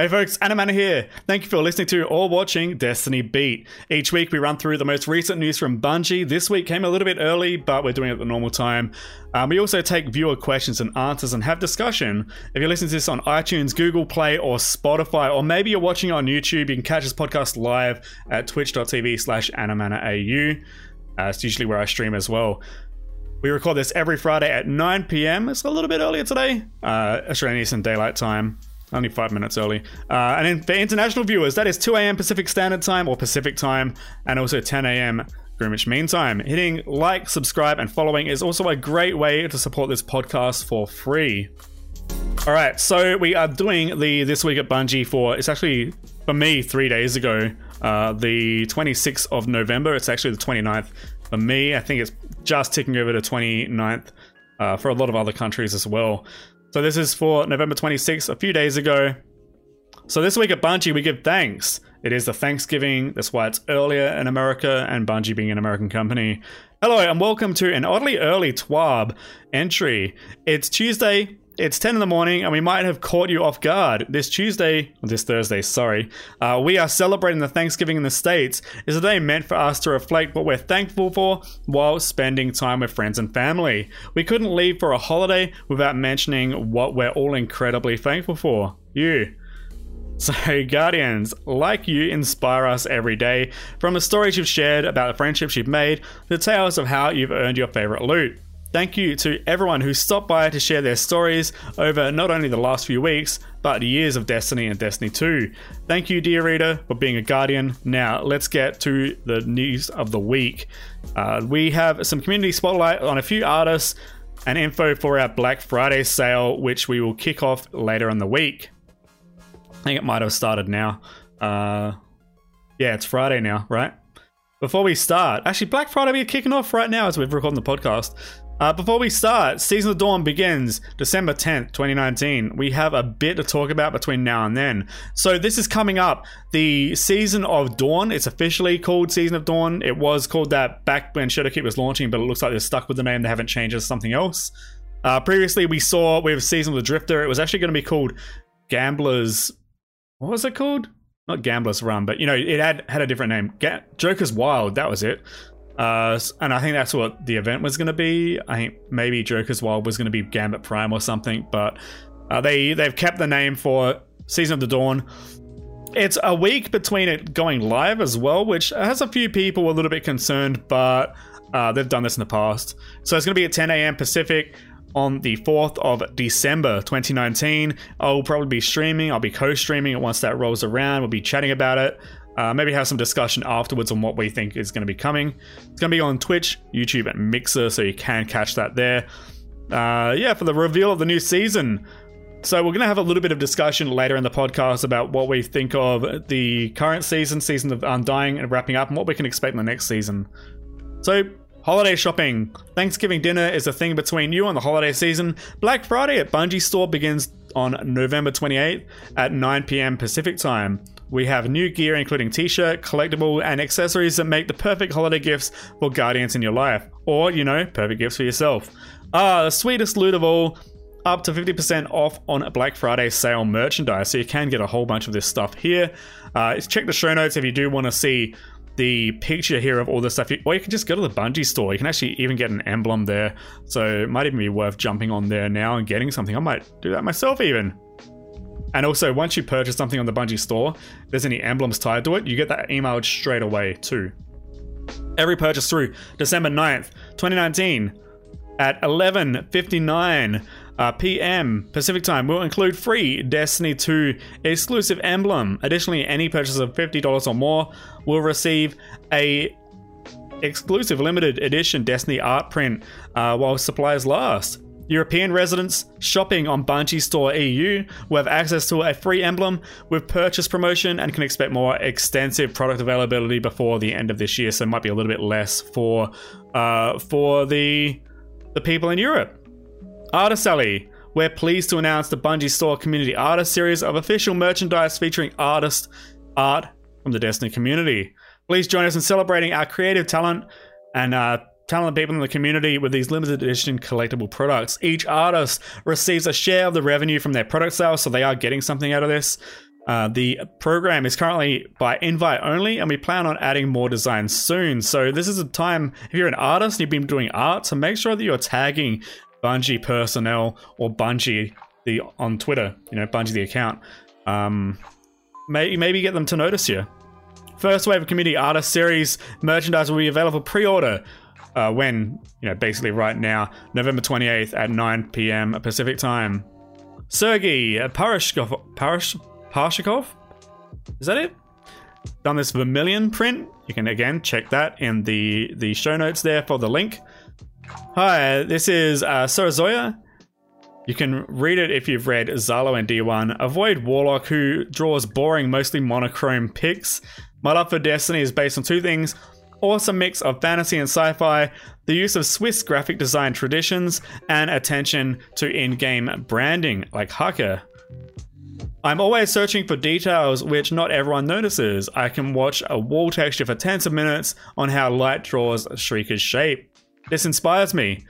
Hey folks, Animana here. Thank you for listening to or watching Destiny Beat. Each week we run through the most recent news from Bungie. This week came a little bit early, but we're doing it at the normal time. Um, we also take viewer questions and answers and have discussion. If you're listening to this on iTunes, Google Play, or Spotify, or maybe you're watching on YouTube, you can catch this podcast live at twitch.tv slash animanaau. Uh, it's usually where I stream as well. We record this every Friday at 9 p.m. It's a little bit earlier today, uh, Australian Eastern Daylight Time. Only five minutes early. Uh, and in, for international viewers, that is 2 a.m. Pacific Standard Time or Pacific Time, and also 10 a.m. Greenwich Mean Time. Hitting like, subscribe, and following is also a great way to support this podcast for free. All right, so we are doing the This Week at Bungie for, it's actually, for me, three days ago, uh, the 26th of November. It's actually the 29th. For me, I think it's just ticking over to 29th uh, for a lot of other countries as well. So this is for November 26th, a few days ago. So this week at Bungie, we give thanks. It is the Thanksgiving, that's why it's earlier in America, and Bungie being an American company. Hello, and welcome to an oddly early TWAB entry. It's Tuesday, it's 10 in the morning, and we might have caught you off guard. This Tuesday, this Thursday, sorry, uh, we are celebrating the Thanksgiving in the States. It's a day meant for us to reflect what we're thankful for while spending time with friends and family. We couldn't leave for a holiday without mentioning what we're all incredibly thankful for. You. So, Guardians, like you, inspire us every day. From the stories you've shared about the friendships you've made, the tales of how you've earned your favorite loot. Thank you to everyone who stopped by to share their stories over not only the last few weeks, but years of Destiny and Destiny 2. Thank you, dear reader, for being a guardian. Now, let's get to the news of the week. Uh, we have some community spotlight on a few artists and info for our Black Friday sale, which we will kick off later in the week. I think it might have started now. Uh, yeah, it's Friday now, right? Before we start, actually, Black Friday be kicking off right now as we're recording the podcast. Uh, before we start, Season of Dawn begins December 10th, 2019. We have a bit to talk about between now and then. So, this is coming up. The Season of Dawn, it's officially called Season of Dawn. It was called that back when Shadowkeep was launching, but it looks like they're stuck with the name. They haven't changed it to something else. Uh, previously, we saw with Season of the Drifter, it was actually going to be called Gambler's. What was it called? Not Gambler's Run, but you know, it had had a different name. Ga- Joker's Wild, that was it. Uh, and I think that's what the event was going to be. I think maybe Joker's Wild was going to be Gambit Prime or something, but uh, they they've kept the name for Season of the Dawn. It's a week between it going live as well, which has a few people a little bit concerned, but uh, they've done this in the past. So it's going to be at 10 a.m. Pacific on the 4th of December 2019. I'll probably be streaming. I'll be co-streaming it once that rolls around. We'll be chatting about it. Uh, maybe have some discussion afterwards on what we think is going to be coming. It's going to be on Twitch, YouTube, and Mixer, so you can catch that there. Uh, yeah, for the reveal of the new season. So we're going to have a little bit of discussion later in the podcast about what we think of the current season, season of Undying, and wrapping up, and what we can expect in the next season. So Holiday shopping. Thanksgiving dinner is a thing between you and the holiday season. Black Friday at Bungie Store begins on November 28th at 9 p.m. Pacific time. We have new gear, including t shirt, collectible, and accessories that make the perfect holiday gifts for guardians in your life. Or, you know, perfect gifts for yourself. Ah, the sweetest loot of all up to 50% off on Black Friday sale merchandise. So you can get a whole bunch of this stuff here. Uh, check the show notes if you do want to see the picture here of all the stuff. Or you can just go to the Bungie store. You can actually even get an emblem there. So it might even be worth jumping on there now and getting something. I might do that myself even. And also, once you purchase something on the Bungie store, there's any emblems tied to it, you get that emailed straight away too. Every purchase through December 9th, 2019 at 11:59 uh, p.m. Pacific time will include free Destiny 2 exclusive emblem. Additionally, any purchase of $50 or more will receive a exclusive limited edition Destiny art print uh, while supplies last. European residents shopping on Bungie Store EU will have access to a free emblem with purchase promotion and can expect more extensive product availability before the end of this year. So it might be a little bit less for uh, for the the people in Europe. Artist Alley. We're pleased to announce the Bungie Store Community Artist series of official merchandise featuring artist art from the Destiny community. Please join us in celebrating our creative talent and uh, talented people in the community with these limited edition collectible products. Each artist receives a share of the revenue from their product sales, so they are getting something out of this. Uh, the program is currently by invite only, and we plan on adding more designs soon. So this is a time if you're an artist and you've been doing art, so make sure that you're tagging Bungie personnel or Bungie the on Twitter. You know, Bungie the account. Um, may, maybe get them to notice you. First wave of community artist series merchandise will be available pre-order. Uh, when you know, basically right now, November 28th at 9 p.m. Pacific time. Sergey Parashkov, Parash, Parshikov? Is that it? Done this Vermilion print. You can again check that in the, the show notes there for the link. Hi, this is uh, Sarazoya. You can read it if you've read Zalo and D1. A Void Warlock, who draws boring, mostly monochrome pics. My love for Destiny is based on two things awesome mix of fantasy and sci fi, the use of Swiss graphic design traditions, and attention to in game branding, like Hakke. I'm always searching for details which not everyone notices. I can watch a wall texture for tens of minutes on how light draws Shrieker's shape. This inspires me.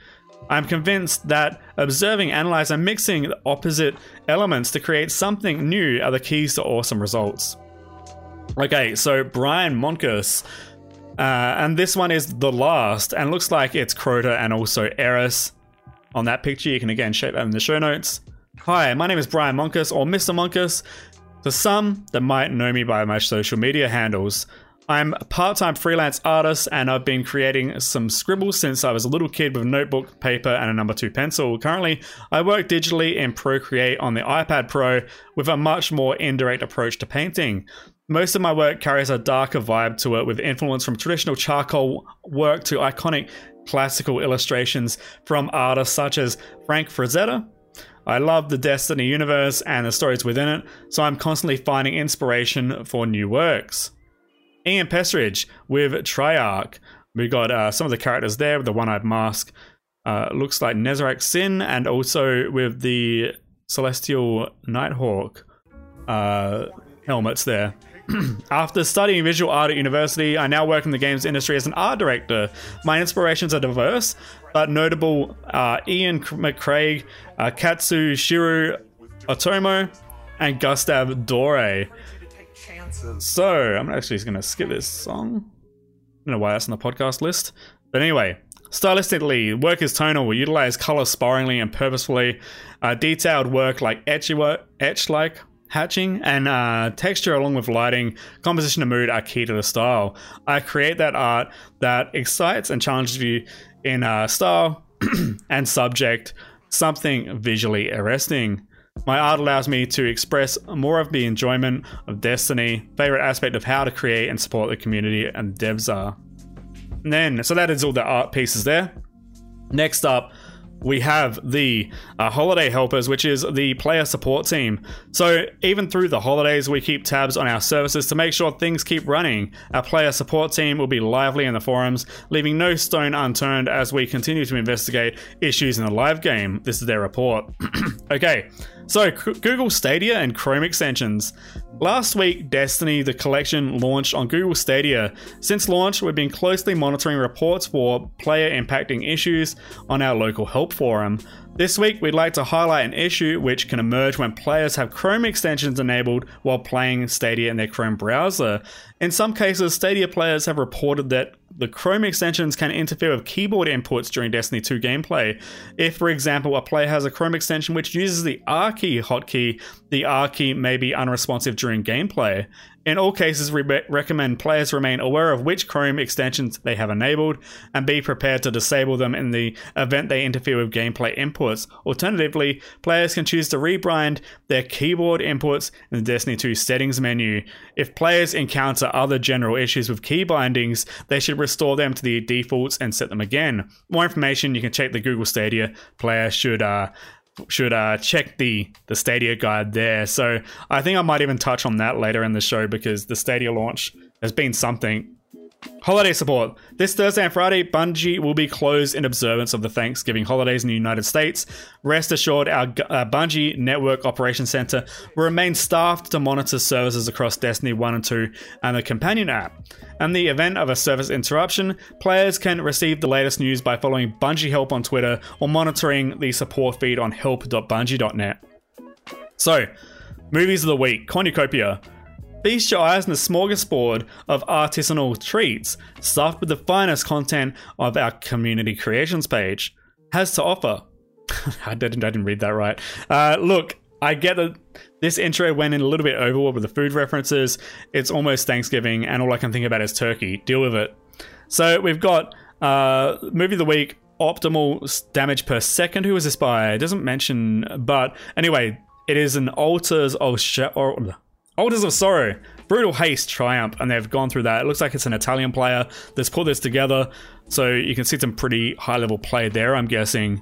I'm convinced that observing, analyzing, and mixing the opposite elements to create something new are the keys to awesome results. Okay, so Brian Monkus. Uh, and this one is the last, and looks like it's Crota and also Eris. On that picture, you can again check that in the show notes. Hi, my name is Brian Monkus, or Mr. Monkus. To some that might know me by my social media handles, I'm a part time freelance artist and I've been creating some scribbles since I was a little kid with notebook, paper, and a number two pencil. Currently, I work digitally in Procreate on the iPad Pro with a much more indirect approach to painting. Most of my work carries a darker vibe to it with influence from traditional charcoal work to iconic classical illustrations from artists such as Frank Frazetta, I love the Destiny universe and the stories within it, so I'm constantly finding inspiration for new works. Ian Pestridge with Triarch. We got uh, some of the characters there with the one eyed mask. Uh, looks like Nezarec Sin, and also with the Celestial Nighthawk uh, helmets there. After studying visual art at university, I now work in the games industry as an art director. My inspirations are diverse, but notable are Iain McCaig, uh, Katsuhiro Otomo, and Gustav Dore. So, I'm actually just going to skip this song. I don't know why that's on the podcast list. But anyway, stylistically, work is tonal. We utilize color sparingly and purposefully. Uh, detailed work like etch, etch like hatching and uh, texture along with lighting composition and mood are key to the style i create that art that excites and challenges you in uh, style and subject something visually arresting. My art allows me to express more of the enjoyment of Destiny, favorite aspect of how to create and support the community and devs are. And then, so that is all the art pieces there. Next up, we have the uh, holiday helpers, which is the player support team. So, even through the holidays, we keep tabs on our services to make sure things keep running. Our player support team will be lively in the forums, leaving no stone unturned as we continue to investigate issues in the live game. This is their report. okay, so Google Stadia and Chrome extensions. Last week, Destiny the Collection launched on Google Stadia. Since launch, we've been closely monitoring reports for player impacting issues on our local help forum. This week, we'd like to highlight an issue which can emerge when players have Chrome extensions enabled while playing Stadia in their Chrome browser. In some cases, Stadia players have reported that the Chrome extensions can interfere with keyboard inputs during Destiny 2 gameplay. If, for example, a player has a Chrome extension which uses the R key hotkey, the R key may be unresponsive during gameplay. In all cases, we re- recommend players remain aware of which Chrome extensions they have enabled and be prepared to disable them in the event they interfere with gameplay inputs. Alternatively, players can choose to rebind their keyboard inputs in the Destiny 2 settings menu. If players encounter other general issues with key bindings, they should restore them to the defaults and set them again. More information, you can check the Google Stadia player should uh, should uh, check the the Stadia guide there. So I think I might even touch on that later in the show because the Stadia launch has been something. Holiday support. This Thursday and Friday, Bungie will be closed in observance of the Thanksgiving holidays in the United States. Rest assured, our uh, Bungie Network Operations Center will remain staffed to monitor services across Destiny 1 and 2 and the Companion app. In the event of a service interruption, players can receive the latest news by following Bungie Help on Twitter or monitoring the support feed on help.bungie.net. So, Movies of the week, Cornucopia. Feast your eyes the smorgasbord of artisanal treats, stuffed with the finest content of our community creations page. Has to offer. I, didn't, I didn't read that right. Uh, look, I get that this intro went in a little bit overboard with the food references. It's almost Thanksgiving, and all I can think about is turkey. Deal with it. So we've got uh, movie of the week, optimal damage per second. Who is this by? It doesn't mention, but anyway, it is an altars of sh- Altars of Sorrow, Brutal Haste Triumph, and they've gone through that. It looks like it's an Italian player that's put this together, so you can see some pretty high level play there, I'm guessing.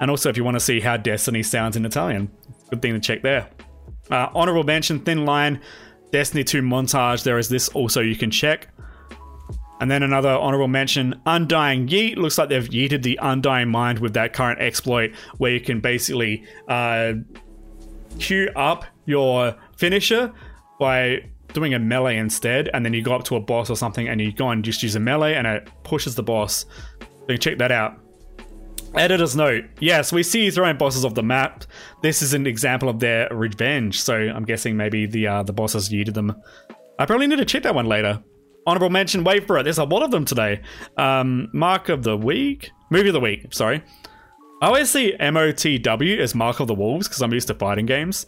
And also, if you want to see how Destiny sounds in Italian, good thing to check there. Uh, honorable mention, Thin Line, Destiny 2 montage. There is this also you can check. And then another honorable mention, Undying Yeet. Looks like they've yeeted the Undying Mind with that current exploit where you can basically uh, queue up your finisher by doing a melee instead, and then you go up to a boss or something, and you go and just use a melee, and it pushes the boss. So check that out. Editor's note: Yes, we see you throwing bosses off the map. This is an example of their revenge. So I'm guessing maybe the uh, the bosses yeeted them. I probably need to check that one later. Honorable mention: Wait for it. There's a lot of them today. Um, mark of the week, movie of the week. Sorry. I always see MOTW as Mark of the Wolves because I'm used to fighting games.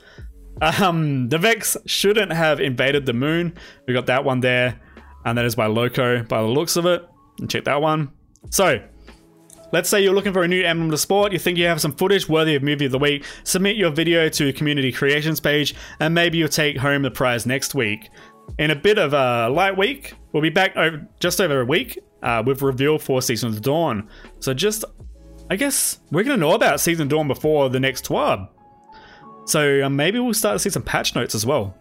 Um, the Vex shouldn't have invaded the moon. We got that one there. And that is by Loco by the looks of it. And check that one. So, let's say you're looking for a new emblem to sport. You think you have some footage worthy of movie of the week. Submit your video to community creations page, and maybe you'll take home the prize next week. In a bit of a light week, we'll be back over just over a week uh, with reveal for Season of the Dawn. So just, I guess we're gonna know about Season of Dawn before the next TWAB. So um, maybe we'll start to see some patch notes as well.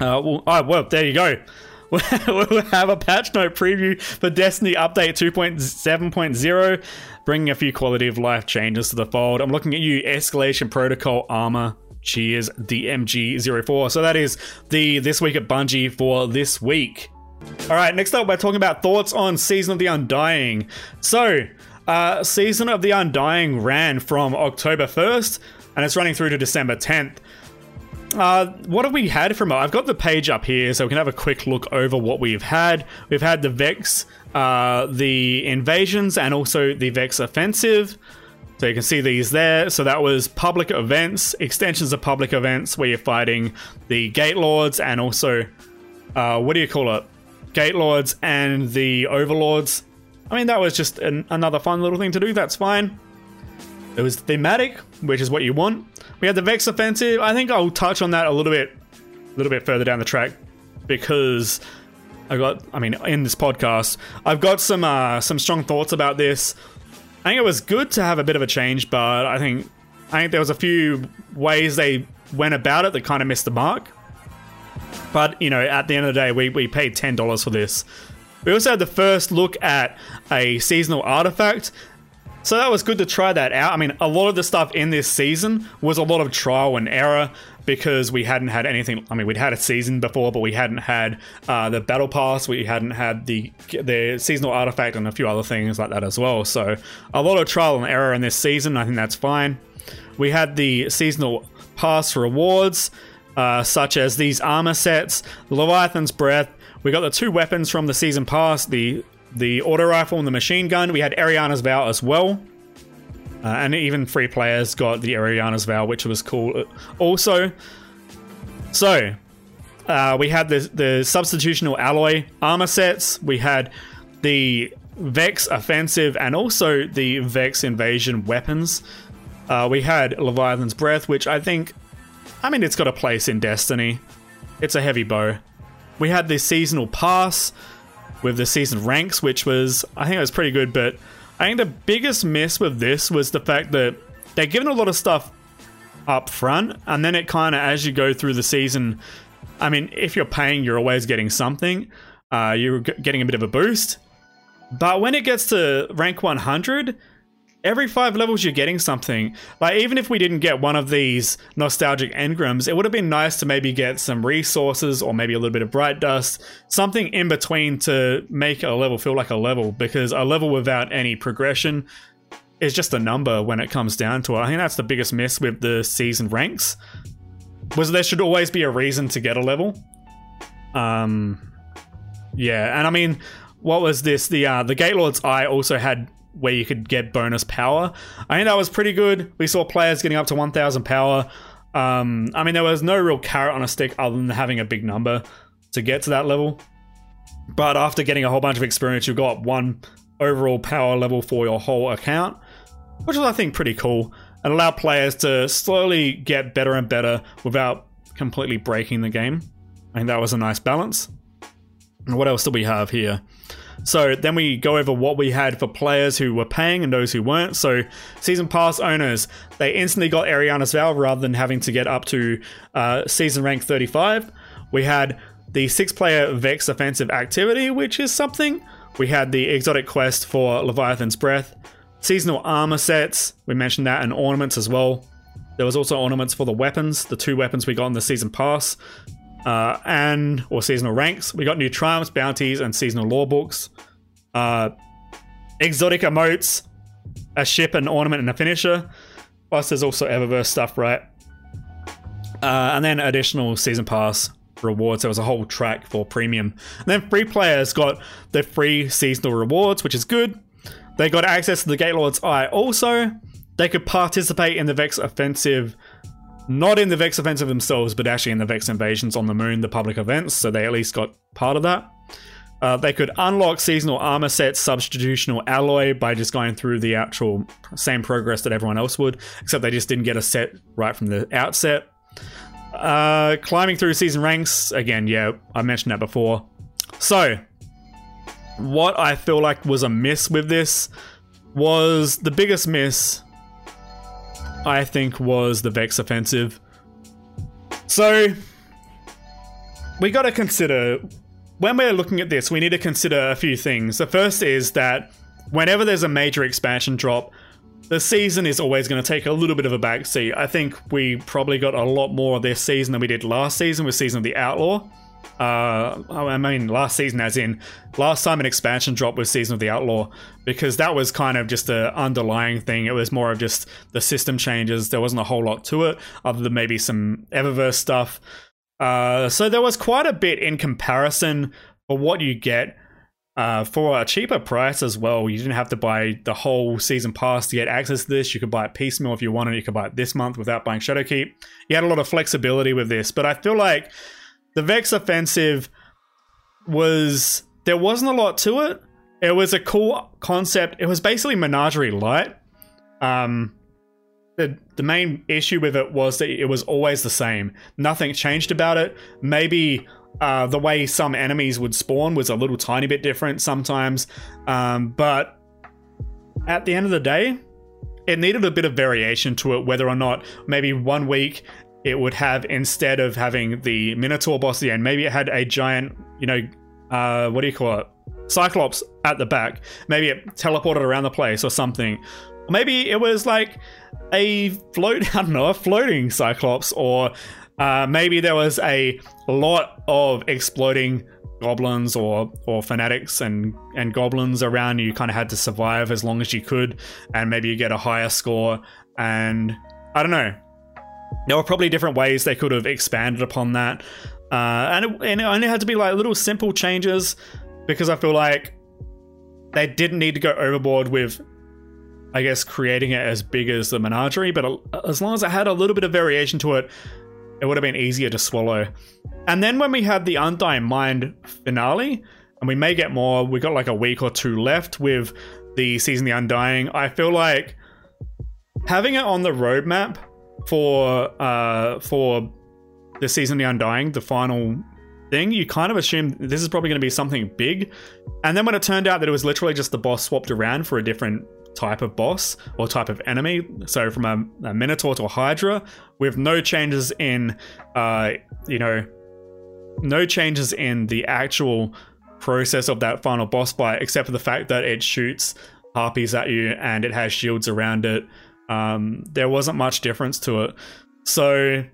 Uh, well, oh, well, there you go. we'll have a patch note preview for Destiny Update 2.7.0, bringing a few quality of life changes to the fold. I'm looking at you, Escalation Protocol Armor. Cheers, DMG04. So that is the This Week at Bungie for this week. All right, next up, we're talking about thoughts on Season of the Undying. So, uh, Season of the Undying ran from October 1st and it's running through to December 10th. Uh, what have we had from? I've got the page up here so we can have a quick look over what we've had. We've had the Vex, uh, the invasions, and also the Vex offensive. So you can see these there. So that was public events, extensions of public events where you're fighting the Gate Lords and also, uh, what do you call it? Gate Lords and the Overlords. I mean, that was just an, another fun little thing to do. That's fine. It was thematic, which is what you want. We had the Vex offensive. I think I'll touch on that a little bit, a little bit further down the track, because I got. I mean, in this podcast, I've got some uh, some strong thoughts about this. I think it was good to have a bit of a change, but I think I think there was a few ways they went about it that kind of missed the mark. But you know, at the end of the day, we we paid ten dollars for this. We also had the first look at a seasonal artifact so that was good to try that out. I mean, a lot of the stuff in this season was a lot of trial and error because we hadn't had anything. I mean, we'd had a season before, but we hadn't had uh, the battle pass. We hadn't had the the seasonal artifact and a few other things like that as well. So a lot of trial and error in this season. I think that's fine. We had the seasonal pass rewards, uh, such as these armor sets, Leviathan's Breath. We got the two weapons from the season pass, the the auto rifle and the machine gun. We had Erianna's Vow as well. Uh, and even free players got the Erianna's Vow, which was cool also. So, uh, we had the, the substitutional alloy armor sets. We had the Vex offensive and also the Vex invasion weapons. Uh, we had Leviathan's Breath, which I think, I mean, it's got a place in Destiny. It's a heavy bow. We had the seasonal pass, with the season ranks, which was I think it was pretty good. But I think the biggest miss with this was the fact that they're given a lot of stuff up front, and then it kind of as you go through the season. I mean, if you're paying, you're always getting something. Uh, you're getting a bit of a boost. But when it gets to rank 100, every five levels you're getting something. Like even if we didn't get one of these nostalgic engrams, it would have been nice to maybe get some resources or maybe a little bit of bright dust, something in between to make a level feel like a level. Because a level without any progression is just a number when it comes down to it. I think that's the biggest miss with the season ranks. was there should always be a reason to get a level. Um, yeah, and I mean, what was this? The uh, the Gate Lord's Eye also had where you could get bonus power. I think that was pretty good. We saw players getting up to 1,000 power. Um, I mean, there was no real carrot on a stick other than having a big number to get to that level. But after getting a whole bunch of experience, you've got one overall power level for your whole account, which is, I think, pretty cool and allow players to slowly get better and better without completely breaking the game. I think that was a nice balance. And what else do we have here? So then we go over what we had for players who were paying and those who weren't. So season pass owners, they instantly got Erianna's Vow rather than having to get up to uh, season rank 35. We had the six player Vex offensive activity, which is something. We had the exotic quest for Leviathan's Breath, seasonal armor sets, we mentioned that, and ornaments as well. There was also ornaments for the weapons, the two weapons we got in the season pass, uh, and or seasonal ranks. We got new triumphs, bounties, and seasonal lore books. Uh, exotic emotes, a ship, an ornament, and a finisher. Plus, there's also Eververse stuff, right? Uh, and then additional season pass rewards. There was a whole track for premium. And then free players got the free seasonal rewards, which is good. They got access to the Gate Lord's Eye also. They could participate in the Vex offensive, not in the Vex offensive themselves, but actually in the Vex invasions on the moon, the public events, so they at least got part of that. Uh, they could unlock seasonal armor sets, substitutional alloy by just going through the actual same progress that everyone else would, except they just didn't get a set right from the outset. Uh, climbing through season ranks, again, yeah, I mentioned that before. So, what I feel like was a miss with this was the biggest miss, I think, was the Vex offensive. So, we got to consider when we're looking at this, we need to consider a few things. The first is that whenever there's a major expansion drop, the season is always going to take a little bit of a backseat. I think we probably got a lot more this season than we did last season with Season of the Outlaw. Uh, I mean, last season, as in last time an expansion drop was Season of the Outlaw, because that was kind of just an underlying thing. It was more of just the system changes. There wasn't a whole lot to it, other than maybe some Eververse stuff. Uh, so there was quite a bit in comparison for what you get uh, for a cheaper price as well. You didn't have to buy the whole season pass to get access to this. You could buy it piecemeal if you wanted. You could buy it this month without buying Shadowkeep. You had a lot of flexibility with this, but I feel like the Vex offensive was there wasn't a lot to it. It was a cool concept. It was basically Menagerie Light. Um, the the main issue with it was that it was always the same. Nothing changed about it. Maybe uh, the way some enemies would spawn was a little tiny bit different sometimes, um, but at the end of the day, it needed a bit of variation to it. Whether or not maybe one week it would have instead of having the Minotaur boss at the end, maybe it had a giant, you know, uh, what do you call it? Cyclops at the back. Maybe it teleported around the place or something. Maybe it was like a float, I don't know, a floating Cyclops, or uh, maybe there was a lot of exploding goblins or or fanatics and and goblins around you kind of had to survive as long as you could and maybe you get a higher score and i don't know there were probably different ways they could have expanded upon that uh, and, it, and it only had to be like little simple changes because i feel like they didn't need to go overboard with I guess, creating it as big as the menagerie, but as long as it had a little bit of variation to it, it would have been easier to swallow. And then when we had the Undying Mind finale, and we may get more, we got like a week or two left with the Season the Undying. I feel like having it on the roadmap for uh for the Season of the Undying, the final thing, you kind of assume this is probably going to be something big. And then when it turned out that it was literally just the boss swapped around for a different type of boss or type of enemy. So from a, a Minotaur to a Hydra, with no changes in, uh, you know, no changes in the actual process of that final boss fight, except for the fact that it shoots harpies at you and it has shields around it. Um, there wasn't much difference to it. So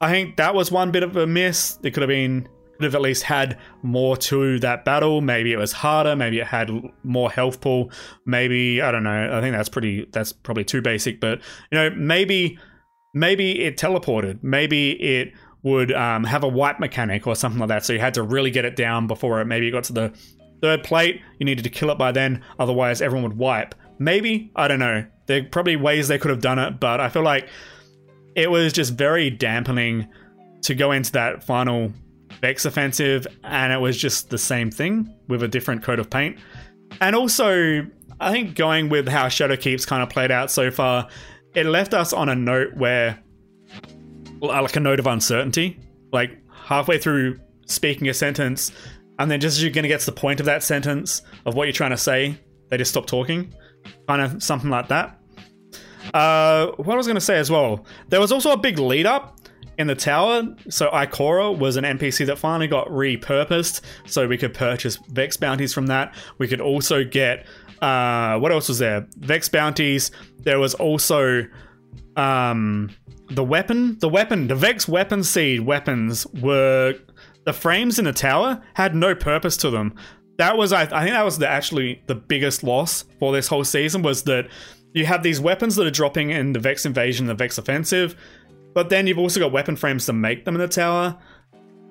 I think that was one bit of a miss. It could have been could have at least had more to that battle. Maybe it was harder. Maybe it had more health pool. Maybe I don't know. I think that's pretty. That's probably too basic. But you know, maybe maybe it teleported. Maybe it would um, have a wipe mechanic or something like that. So you had to really get it down before it maybe it got to the third plate. You needed to kill it by then, otherwise everyone would wipe. Maybe I don't know. There are probably ways they could have done it, but I feel like it was just very dampening to go into that final Vex offensive, and it was just the same thing with a different coat of paint. And also, I think going with how Shadowkeep's kind of played out so far, it left us on a note where, uh, like a note of uncertainty. Like halfway through speaking a sentence, and then just as you're going to get to the point of that sentence of what you're trying to say, they just stop talking. Kind of something like that. Uh, what I was going to say as well, there was also a big lead up in the tower. So Ikora was an NPC that finally got repurposed, so we could purchase Vex bounties from that. We could also get uh, what else was there? Vex bounties. There was also um, the weapon. The weapon, the Vex weapon seed weapons were the frames in the tower had no purpose to them. That was I, I think that was the, actually the biggest loss for this whole season was that you have these weapons that are dropping in the Vex invasion, the Vex offensive, but then you've also got weapon frames to make them in the tower.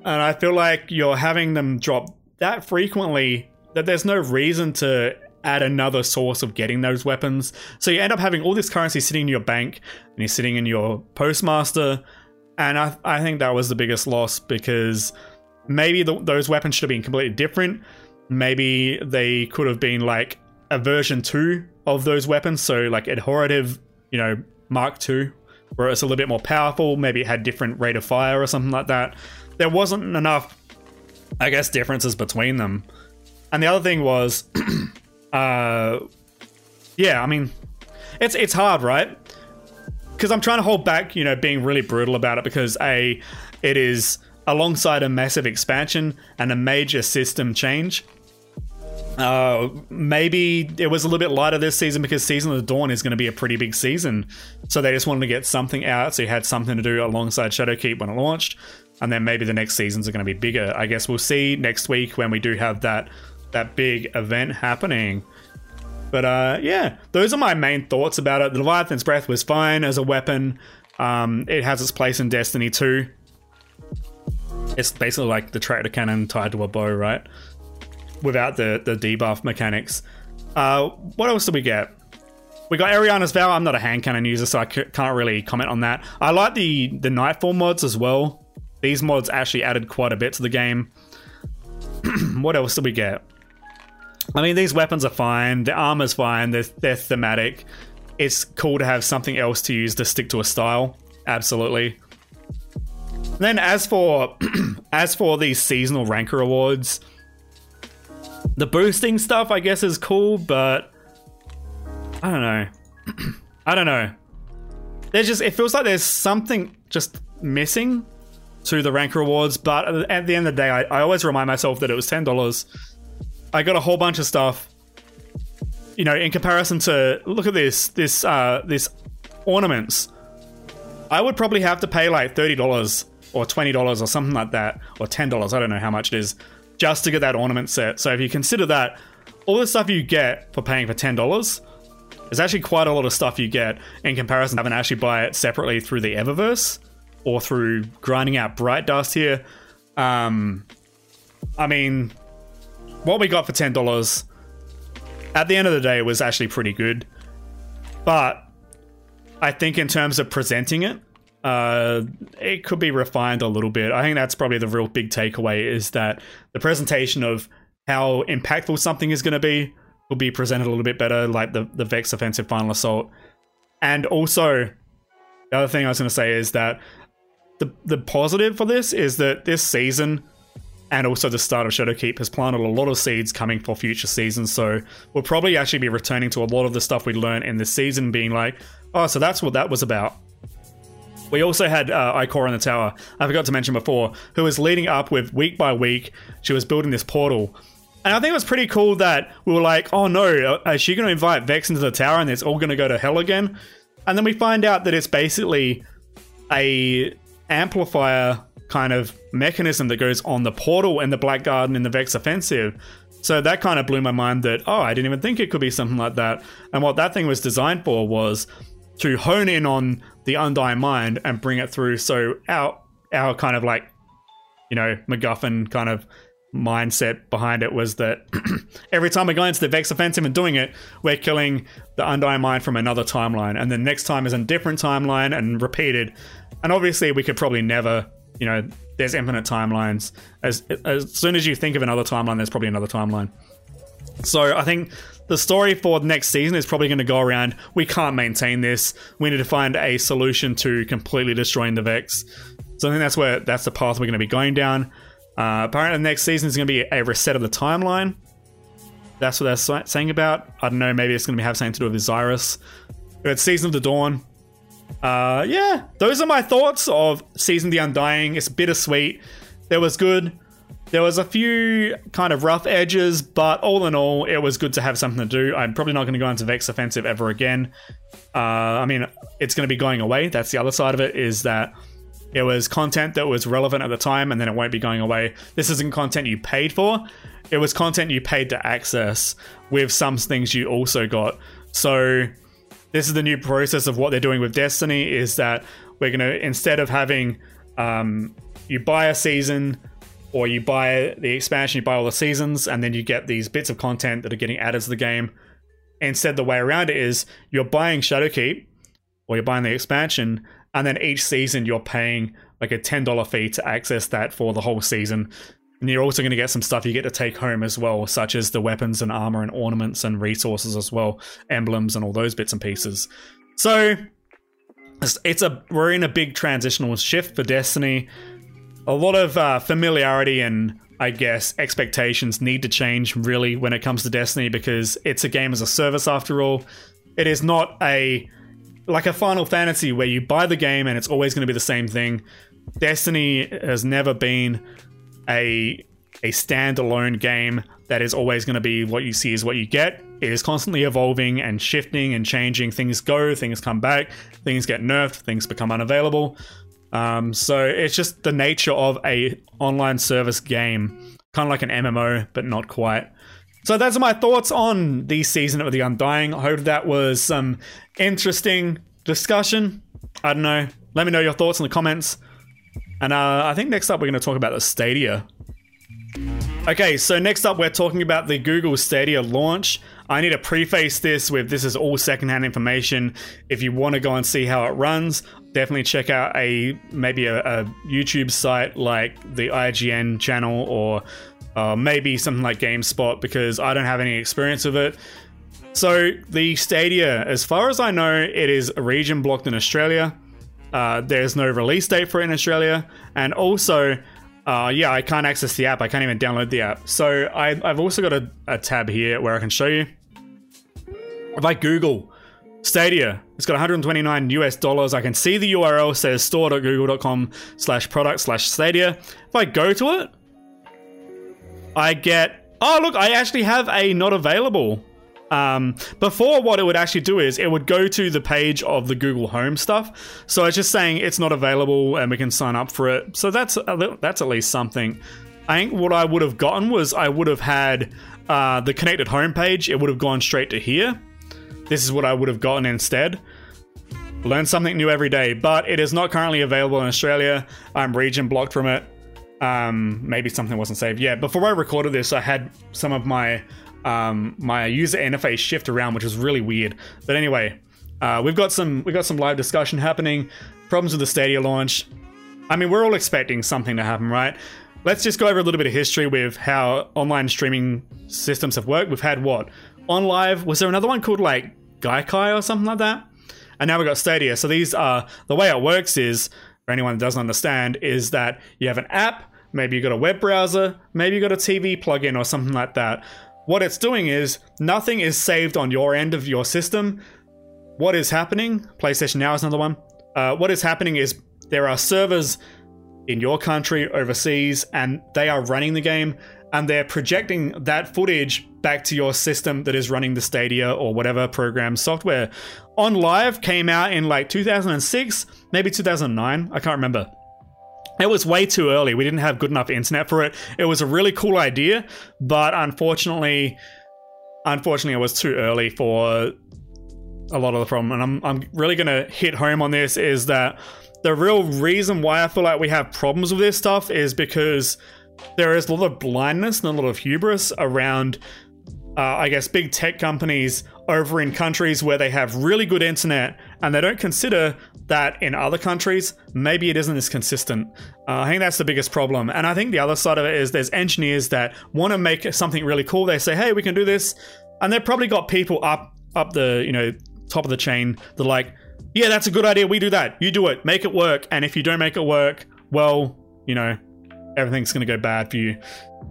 And I feel like you're having them drop that frequently that there's no reason to add another source of getting those weapons. So you end up having all this currency sitting in your bank and you're sitting in your postmaster. And I, I think that was the biggest loss because maybe the, those weapons should have been completely different. Maybe they could have been like a version 2 of those weapons. So like Adhortative, you know, Mark 2 where it's a little bit more powerful. Maybe it had different rate of fire or something like that. There wasn't enough, I guess, differences between them. And the other thing was, uh, yeah, I mean, it's it's hard, right? Because I'm trying to hold back, you know, being really brutal about it because a, it is alongside a massive expansion and a major system change. Uh, maybe it was a little bit lighter this season because Season of the Dawn is going to be a pretty big season. So they just wanted to get something out. So you had something to do alongside Shadowkeep when it launched. And then maybe the next seasons are going to be bigger. I guess we'll see next week when we do have that that big event happening. But uh, yeah, those are my main thoughts about it. The Leviathan's Breath was fine as a weapon. Um, it has its place in Destiny 2. It's basically like the tractor cannon tied to a bow, right? without the the debuff mechanics. Uh, what else did we get? We got Erianna's Vow. I'm not a hand cannon user, so I c- can't really comment on that. I like the the Nightfall mods as well. These mods actually added quite a bit to the game. what else did we get? I mean, these weapons are fine. The armor's fine. They're, they're thematic. It's cool to have something else to use to stick to a style. Absolutely. Then as for as for these seasonal ranker awards, the boosting stuff, I guess, is cool, but I don't know. I don't know. There's just it feels like there's something just missing to the rank rewards, but at the end of the day, I, I always remind myself that it was ten dollars. I got a whole bunch of stuff. You know, in comparison to look at this, this uh this ornaments. I would probably have to pay like thirty dollars or twenty dollars or something like that, or ten dollars. I don't know how much it is just to get that ornament set. So if you consider that, all the stuff you get for paying for ten dollars is actually quite a lot of stuff you get in comparison to having to actually buy it separately through the Eververse or through grinding out Bright Dust here. Um, I mean, what we got for ten dollars at the end of the day was actually pretty good, but I think in terms of presenting it, uh, it could be refined a little bit. I think that's probably the real big takeaway is that the presentation of how impactful something is going to be will be presented a little bit better, like the, the Vex Offensive Final Assault. And also, the other thing I was going to say is that the, the positive for this is that this season and also the start of Shadowkeep has planted a lot of seeds coming for future seasons. So we'll probably actually be returning to a lot of the stuff we learned in this season, being like, oh, so that's what that was about. We also had uh, Ikora in the tower, I forgot to mention before, who was leading up with week by week, she was building this portal. And I think it was pretty cool that we were like, oh no, is she going to invite Vex into the tower and it's all going to go to hell again? And then we find out that it's basically a amplifier kind of mechanism that goes on the portal in the Black Garden in the Vex offensive. So that kind of blew my mind that, oh, I didn't even think it could be something like that. And what that thing was designed for was to hone in on the Undying Mind and bring it through. So our our kind of like, you know, MacGuffin kind of mindset behind it was that every time we go into the Vex offensive and doing it, we're killing the Undying Mind from another timeline, and the next time is a different timeline and repeated. And obviously, we could probably never, you know, there's infinite timelines. As as soon as you think of another timeline, there's probably another timeline. So I think the story for next season is probably going to go around. We can't maintain this. We need to find a solution to completely destroying the Vex. So I think that's where that's the path we're going to be going down. Uh, apparently, the next season is going to be a reset of the timeline. That's what they're saying about. I don't know. Maybe it's going to have something to do with Osiris. It's Season of the Dawn. Uh, yeah, those are my thoughts of Season of the Undying. It's bittersweet. There was good. There was a few kind of rough edges, but all in all, it was good to have something to do. I'm probably not going to go into Vex Offensive ever again. Uh, I mean, it's going to be going away. That's the other side of it, is that it was content that was relevant at the time, and then it won't be going away. This isn't content you paid for. It was content you paid to access with some things you also got. So this is the new process of what they're doing with Destiny is that we're going to, instead of having um, you buy a season or you buy the expansion, you buy all the seasons, and then you get these bits of content that are getting added to the game. Instead, the way around it is you're buying Shadowkeep, or you're buying the expansion, and then each season you're paying like a $10 fee to access that for the whole season. And you're also going to get some stuff you get to take home as well, such as the weapons and armor and ornaments and resources as well, emblems and all those bits and pieces. So it's a we're in a big transitional shift for Destiny a lot of uh, familiarity and I guess expectations need to change really when it comes to Destiny because it's a game as a service after all. It is not a like a Final Fantasy where you buy the game and it's always going to be the same thing. Destiny has never been a a standalone game that is always going to be what you see is what you get. It is constantly evolving and shifting and changing. Things go, things come back, things get nerfed, things become unavailable. Um, so it's just the nature of a online service game, kind of like an MMO, but not quite. So those are my thoughts on the season of the Undying. I hope that was some interesting discussion. I don't know. Let me know your thoughts in the comments. And uh, I think next up we're going to talk about the Stadia. Okay, so next up we're talking about the Google Stadia launch. I need to preface this with this is all secondhand information. If you want to go and see how it runs, definitely check out a maybe a, a YouTube site like the IGN channel or uh, maybe something like GameSpot because I don't have any experience with it. So the Stadia, as far as I know, it is region blocked in Australia. Uh, there's no release date for it in Australia, and also, uh, yeah, I can't access the app. I can't even download the app. So I, have also got a, a tab here where I can show you. If I Google Stadia. It's got 129 US dollars. I can see the URL says store.google.com slash product slash Stadia. If I go to it, I get, oh, look, I actually have a not available. Um, before, what it would actually do is it would go to the page of the Google Home stuff. So it's just saying it's not available and we can sign up for it. So that's that's at least something. I think what I would have gotten was I would have had uh, the connected home page. It would have gone straight to here this is what I would have gotten instead. Learn something new every day, but it is not currently available in Australia. I'm region blocked from it. Um, maybe something wasn't saved. Yeah, before I recorded this, I had some of my um, my user interface shift around, which was really weird. But anyway, uh, we've got some we've got some live discussion happening. Problems with the Stadia launch. I mean, we're all expecting something to happen, right? Let's just go over a little bit of history with how online streaming systems have worked. We've had what OnLive. Was there another one called like Gaikai or something like that? And now we've got Stadia. So these are the way it works is for anyone that doesn't understand is that you have an app, maybe you've got a web browser, maybe you've got a TV plugin or something like that. What it's doing is nothing is saved on your end of your system. What is happening? PlayStation Now is another one. Uh, what is happening is there are servers in your country, overseas, and they are running the game and they're projecting that footage back to your system that is running the Stadia or whatever program software. OnLive came out in like 2006, maybe 2009, I can't remember. It was way too early. We didn't have good enough internet for it. It was a really cool idea, but unfortunately, unfortunately, it was too early for a lot of the problem, and I'm I'm really gonna hit home on this is that the real reason why I feel like we have problems with this stuff is because there is a lot of blindness and a lot of hubris around, uh, I guess, big tech companies over in countries where they have really good internet and they don't consider that in other countries, maybe it isn't as consistent. Uh, I think that's the biggest problem. And I think the other side of it is there's engineers that want to make something really cool. They say, hey, we can do this. And they've probably got people up up the, you know, top of the chain that like, yeah, that's a good idea. We do that. You do it. Make it work. And if you don't make it work, well, you know, everything's going to go bad for you.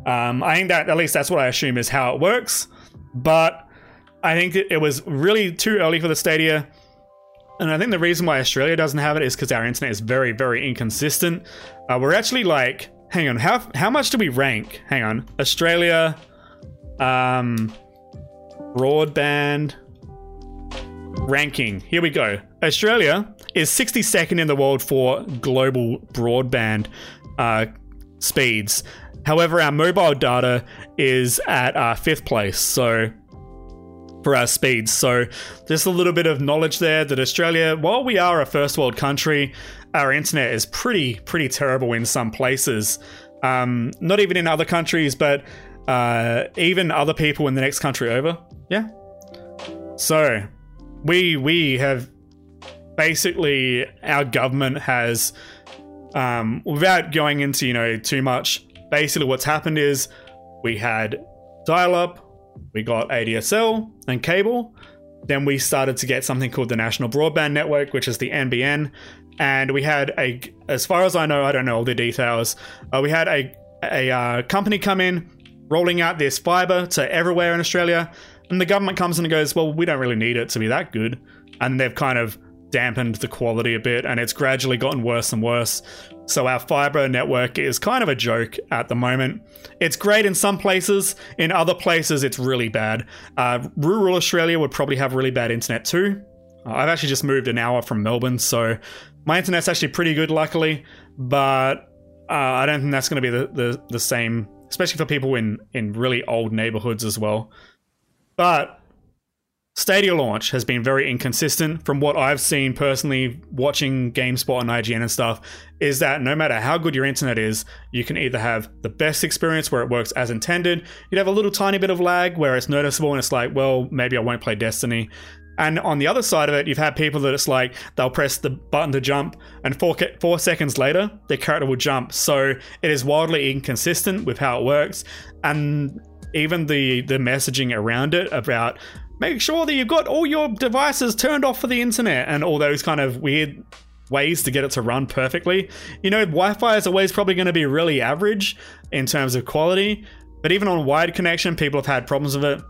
Um, I think that at least that's what I assume is how it works. But I think it was really too early for the Stadia. And I think the reason why Australia doesn't have it is because our internet is very, very inconsistent. Uh, we're actually like, hang on, how how much do we rank? Hang on, Australia, um, broadband ranking. Here we go. Australia is 62nd in the world for global broadband uh, speeds. However, our mobile data is at uh, fifth place. So for our speeds. So just a little bit of knowledge there that Australia, while we are a first world country, our internet is pretty pretty terrible in some places. Um, not even in other countries, but uh, even other people in the next country over. Yeah. So we we have basically our government has um, without going into you know too much. Basically, what's happened is we had dial-up, we got ADSL and cable. Then we started to get something called the National Broadband Network, which is the NBN, and we had a, as far as I know, I don't know all the details. Uh, we had a a uh, company come in, rolling out this fiber to everywhere in Australia, and the government comes in and goes, "Well, we don't really need it to be that good," and they've kind of dampened the quality a bit, and it's gradually gotten worse and worse. So our fiber network is kind of a joke at the moment. It's great in some places, in other places, it's really bad. Uh, rural Australia would probably have really bad internet too. Uh, I've actually just moved an hour from Melbourne, so my internet's actually pretty good, luckily, but uh, I don't think that's going to be the, the, the same, especially for people in, in really old neighborhoods as well. But Stadia launch has been very inconsistent from what I've seen personally watching GameSpot and IGN and stuff is that no matter how good your internet is, you can either have the best experience where it works as intended, you'd have a little tiny bit of lag where it's noticeable and it's like, well, maybe I won't play Destiny. And on the other side of it, you've had people that it's like they'll press the button to jump, and four four seconds later, their character will jump. So it is wildly inconsistent with how it works, and even the the messaging around it about make sure that you've got all your devices turned off for the internet and all those kind of weird ways to get it to run perfectly. You know, Wi Fi is always probably going to be really average in terms of quality, but even on wired connection, people have had problems with it,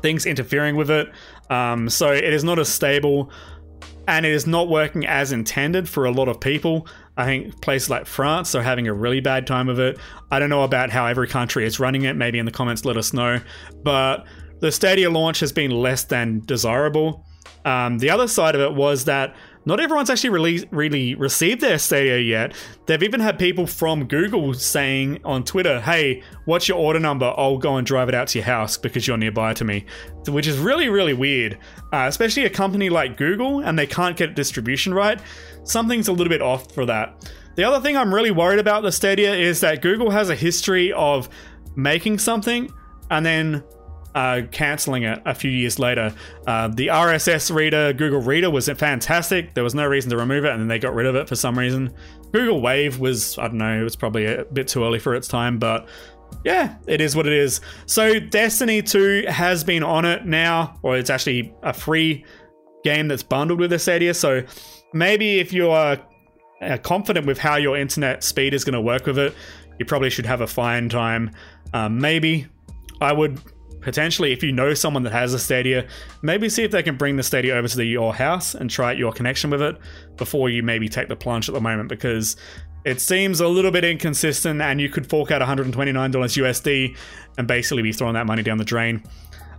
things interfering with it. Um, so it is not as stable and it is not working as intended for a lot of people. I think places like France are having a really bad time of it. I don't know about how every country is running it. Maybe in the comments let us know. But the Stadia launch has been less than desirable. Um, the other side of it was that not everyone's actually really, really received their Stadia yet. They've even had people from Google saying on Twitter, hey, what's your order number? I'll go and drive it out to your house because you're nearby to me. Which is really, really weird. Uh, especially a company like Google and they can't get distribution right. Something's a little bit off for that. The other thing I'm really worried about the Stadia is that Google has a history of making something and then uh, canceling it a few years later. Uh, the RSS reader, Google Reader, was fantastic. There was no reason to remove it, and then they got rid of it for some reason. Google Wave was, I don't know, it was probably a bit too early for its time, but yeah, it is what it is. So, Destiny 2 has been on it now, or it's actually a free game that's bundled with Stadia. So, maybe if you are uh, confident with how your internet speed is going to work with it, you probably should have a fine time. Um, maybe I would potentially, if you know someone that has a Stadia, maybe see if they can bring the Stadia over to the, your house and try out your connection with it before you maybe take the plunge at the moment because it seems a little bit inconsistent and you could fork out $129 USD and basically be throwing that money down the drain.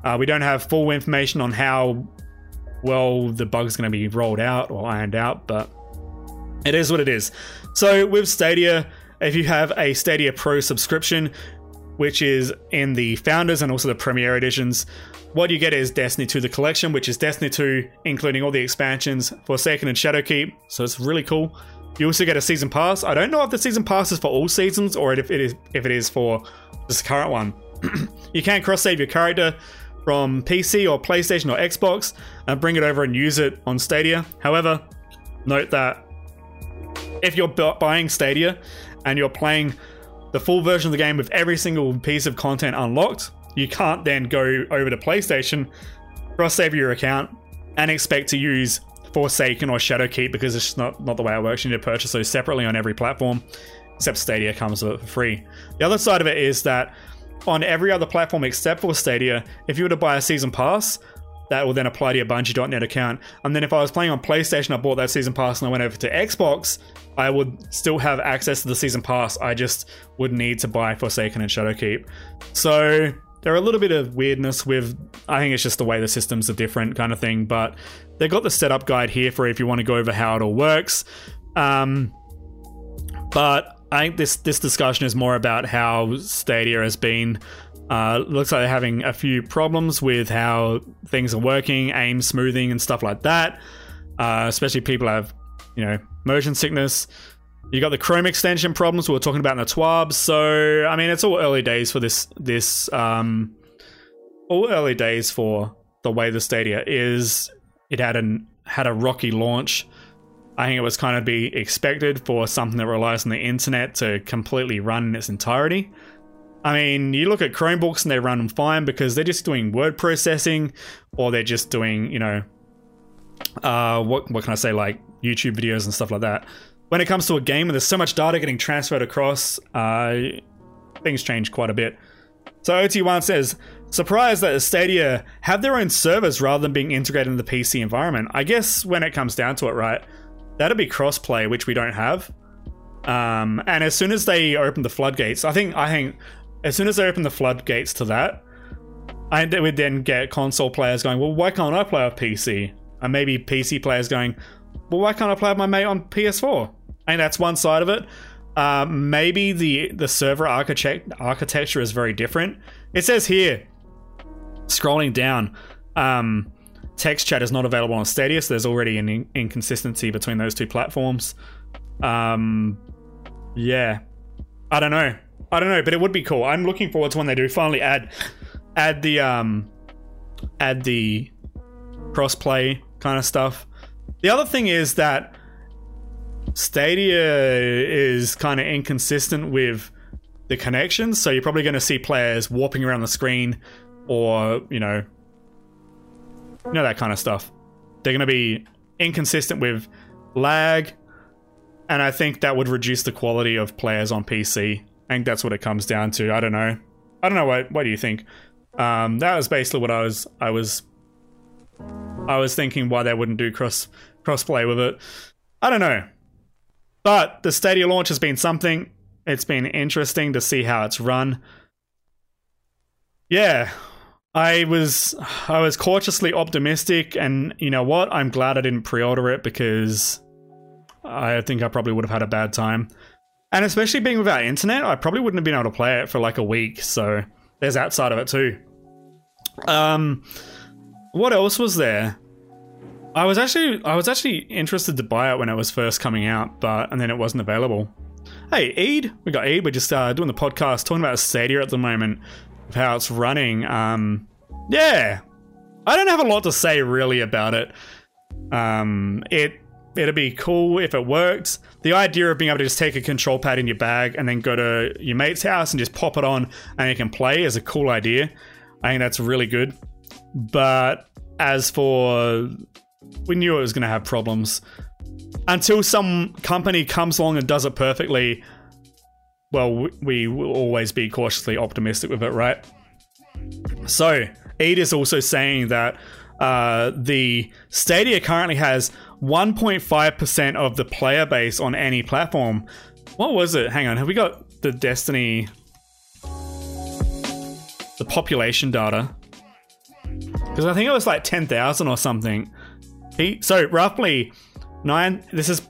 Uh, we don't have full information on how well the bug's going to be rolled out or ironed out, but it is what it is. So with Stadia, if you have a Stadia Pro subscription, which is in the Founders and also the Premiere editions. what you get is Destiny 2 The Collection, which is Destiny 2, including all the expansions, Forsaken and Shadowkeep. So it's really cool. You also get a season pass. I don't know if the season pass is for all seasons or if it is if it is for this current one. you can cross save your character from PC or PlayStation or Xbox and bring it over and use it on Stadia. However, note that if you're buying Stadia and you're playing the full version of the game with every single piece of content unlocked, you can't then go over to PlayStation, cross save your account, and expect to use Forsaken or Shadowkeep because it's not, not the way it works. You need to purchase those separately on every platform, except Stadia comes with it for free. The other side of it is that on every other platform except for Stadia, if you were to buy a season pass, that will then apply to your Bungie.net account. And then if I was playing on PlayStation, I bought that season pass and I went over to Xbox, I would still have access to the season pass. I just would need to buy Forsaken and Shadowkeep. So there are a little bit of weirdness with I think it's just the way the systems are different kind of thing, but they've got the setup guide here for if you want to go over how it all works. Um, but I think this this discussion is more about how Stadia has been. Uh, looks like they're having a few problems with how things are working, aim smoothing, and stuff like that. Uh, especially people have, you know, motion sickness. You got the Chrome extension problems we were talking about in the TWAB. So I mean, it's all early days for this. This um, all early days for the way the Stadia is. It had an had a rocky launch. I think it was kind of be expected for something that relies on the internet to completely run in its entirety. I mean, you look at Chromebooks and they run fine because they're just doing word processing, or they're just doing, you know, uh, what what can I say, like YouTube videos and stuff like that when it comes to a game and there's so much data getting transferred across, uh, things change quite a bit. So OT1 says, surprised that Stadia have their own servers rather than being integrated in the PC environment. I guess when it comes down to it, right, that'd be crossplay, which we don't have. Um, and as soon as they open the floodgates, I think I think as soon as they open the floodgates to that, I would then get console players going, well, why can't I play on PC? And maybe PC players going, well, why can't I play with my mate on PS4? and that's one side of it. Uh, maybe the the server architect architecture is very different. It says here, scrolling down, um, text chat is not available on Stadia, so there's already an in- inconsistency between those two platforms. Um, yeah, I don't know, I don't know, but it would be cool. I'm looking forward to when they do finally add add the um add the crossplay kind of stuff. The other thing is that Stadia is kind of inconsistent with the connections, so you're probably going to see players warping around the screen or, you know, you know that kind of stuff. They're going to be inconsistent with lag, and I think that would reduce the quality of players on PC. I think that's what it comes down to. I don't know. I don't know what what do you think? Um, that was basically what I was I was I was thinking why they wouldn't do cross crossplay with it. I don't know. But the Stadia launch has been something. It's been interesting to see how it's run. Yeah, I was I was cautiously optimistic, and you know what? I'm glad I didn't pre-order it because I think I probably would have had a bad time. And especially being without internet, I probably wouldn't have been able to play it for like a week. So there's that side of it too. Um, what else was there? I was actually I was actually interested to buy it when it was first coming out, but and then it wasn't available. Hey, Eid, we got Eid. We're just uh, doing the podcast talking about Stadia at the moment, of how it's running. Um, yeah, I don't have a lot to say really about it. Um, it it'd be cool if it worked. The idea of being able to just take a control pad in your bag and then go to your mate's house and just pop it on and you can play is a cool idea. I think that's really good. But as for we knew it was going to have problems. Until some company comes along and does it perfectly, well, we will always be cautiously optimistic with it, right? So, Eid is also saying that uh, the Stadia currently has 1.5% of the player base on any platform. What was it? Hang on, have we got the Destiny. the population data? Because I think it was like 10,000 or something. So roughly nine. This is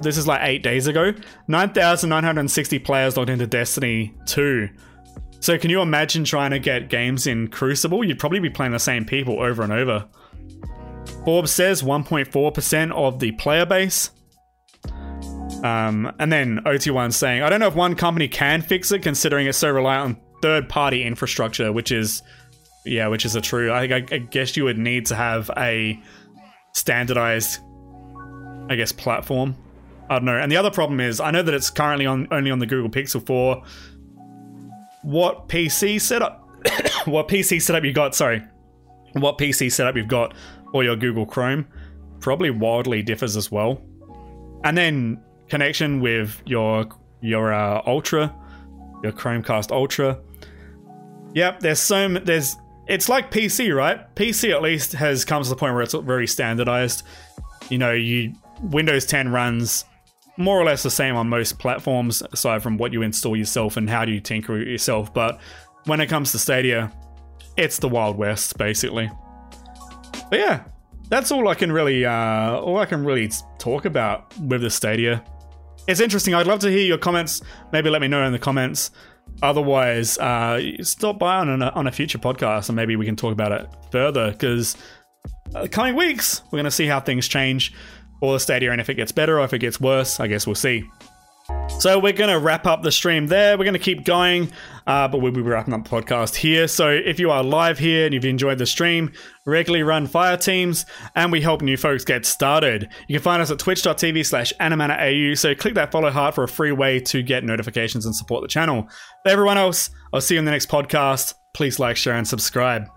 this is like eight days ago. Nine thousand nine hundred sixty players logged into Destiny two. So can you imagine trying to get games in Crucible? You'd probably be playing the same people over and over. Forbes says 1.4% of the player base. Um, and then OT1 saying, I don't know if one company can fix it considering it's so reliant on third party infrastructure, which is, yeah, which is a true. I, I, I guess you would need to have a standardized, I guess, platform. I don't know. And the other problem is, I know that it's currently on only on the Google Pixel 4. What PC setup? what PC setup you got? Sorry, what PC setup you've got or your Google Chrome probably wildly differs as well. And then connection with your your uh, Ultra, your Chromecast Ultra. Yep, there's so there's it's like PC, right? PC at least has come to the point where it's very standardized. You know, you Windows 10 runs more or less the same on most platforms, aside from what you install yourself and how do you tinker yourself. But when it comes to Stadia, it's the Wild West, basically. But yeah, that's all I can really uh, all I can really talk about with the Stadia. It's interesting. I'd love to hear your comments. Maybe let me know in the comments. Otherwise, uh, stop by on a, on a future podcast and maybe we can talk about it further. Because uh, coming weeks, we're going to see how things change for the Stadia and if it gets better or if it gets worse. I guess we'll see. So we're going to wrap up the stream there. We're going to keep going, uh, but we'll be wrapping up the podcast here. So if you are live here and you've enjoyed the stream, regularly run fire teams, and we help new folks get started. You can find us at twitch.tv slash animanaau, so click that follow heart for a free way to get notifications and support the channel. For everyone else, I'll see you in the next podcast. Please like, share, and subscribe.